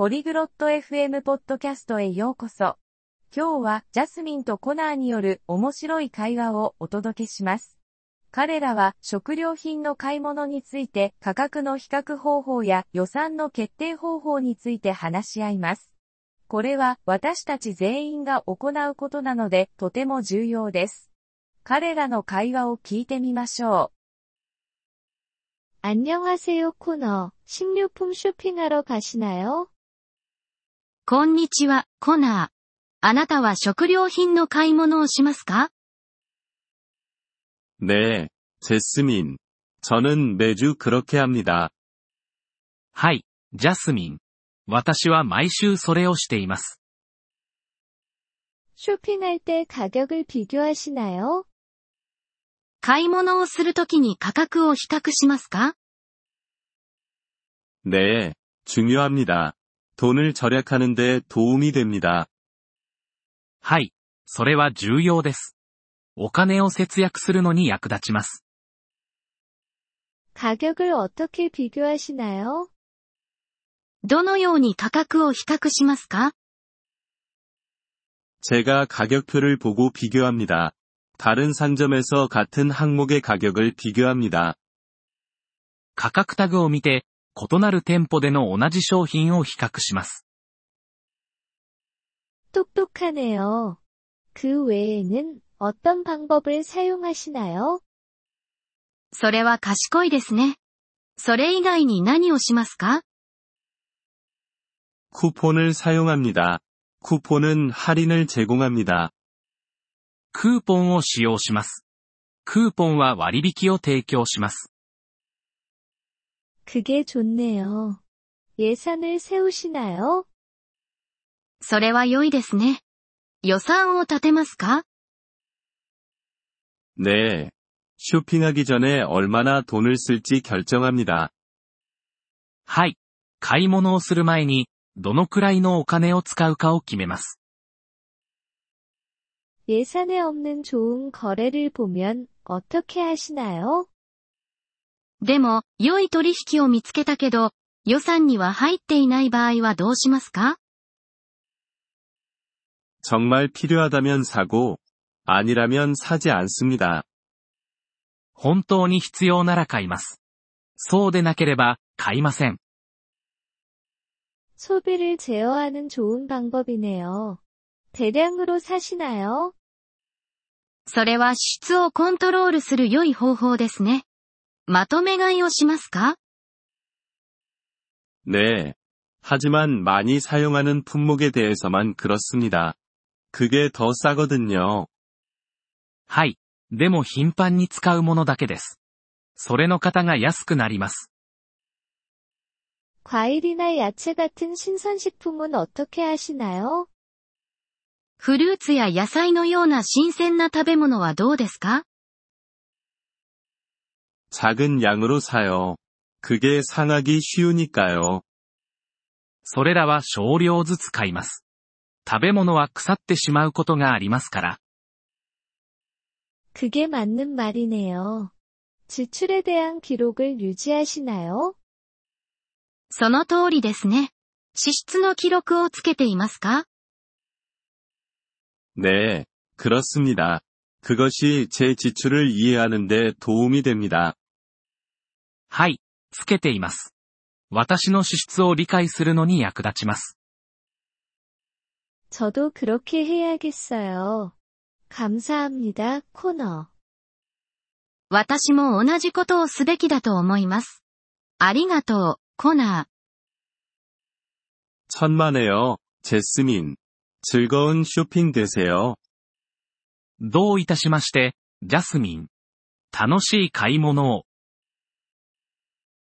ポリグロット FM ポッドキャストへようこそ。今日はジャスミンとコナーによる面白い会話をお届けします。彼らは食料品の買い物について価格の比較方法や予算の決定方法について話し合います。これは私たち全員が行うことなのでとても重要です。彼らの会話を聞いてみましょう。 안녕하세요 코너. 식료품 쇼핑하러 가시나요? こんにちは、コナー。あなたは食料品の買い物をしますか 네, 제스민. 저는 매주 그렇게 합니다. はい、ジャスミン。私は毎週それをしています。 쇼핑할 때 가격을 비교하시나요? 買い物をするときに価格を比較しますか 네, 중요합니다. 돈을 절약하는데 도움이 됩니다. はい、それは重要です。お金を節約するのに役立ちます。 가격을 어떻게 비교하시나요? どのように価格を比較しますか 제가 가격표를 보고 비교합니다. 다른 상점에서 같은 항목의 가격을 비교합니다. 価格タグを見て、 異なる店舗での同じ商品を比較します。 똑똑하네요. 그 외에는 어떤 방법을 사용하시나요? それは賢いですね。それ以外に何をしますか 쿠폰을 사용합니다. 쿠폰은 할인을 제공합니다. クーポンを使用します。クーポンは割引を提供します。 그게 좋네요. 예산을 세우시나요? それは良いですね。予算を立てますか 네. 쇼핑하기 전에 얼마나 돈을 쓸지 결정합니다. はい。買い物をする前に、どのくらいのお金を使うかを決めます。 예산에 없는 좋은 거래를 보면 어떻게 하시나요? でも、良い取引を見つけたけど、予算には入っていない場合はどうしますか 정말 필요하다면 사고, 아니라면 사지 않습니다. 本当に必要なら買います。そうでなければ、買いません。 소비를 제어하는 좋은 방법이네요. 대량으로 사시나요? それは支出をコントロールする良い方法ですね。 まとめ買いをしますか 네. 하지만 많이 사용하는 품목에 대해서만 그렇습니다. 그게 더 싸거든요. はい。でも頻繁に使うものだけです。それの方が安くなります。 과일이나 야채 같은 신선식품은 어떻게 하시나요? フルーツや野菜のような新鮮な食べ物はどうですか 작은 양으로 사요. 그게 상하기 쉬우니까요. それらは少量ずつ買います。食べ物は腐ってしまうことがありますから。 그게 맞는 말이네요. 지출에 대한 기록을 유지하시나요? その通りですね。支出の記録をつけていますか 네, 그렇습니다. 그것이 제 지출을 이해하는 데 도움이 됩니다. はい、つけています。私の支出を理解するのに役立ちます。 저도 그렇게 해야겠어요. 감사합니다, 코너. 私も同じことをすべきだと思います。ありがとう、コナー。 천만에요, 제스민. 즐거운 쇼핑 되세요. どういたしまして、ジャスミン。楽しい買い物を。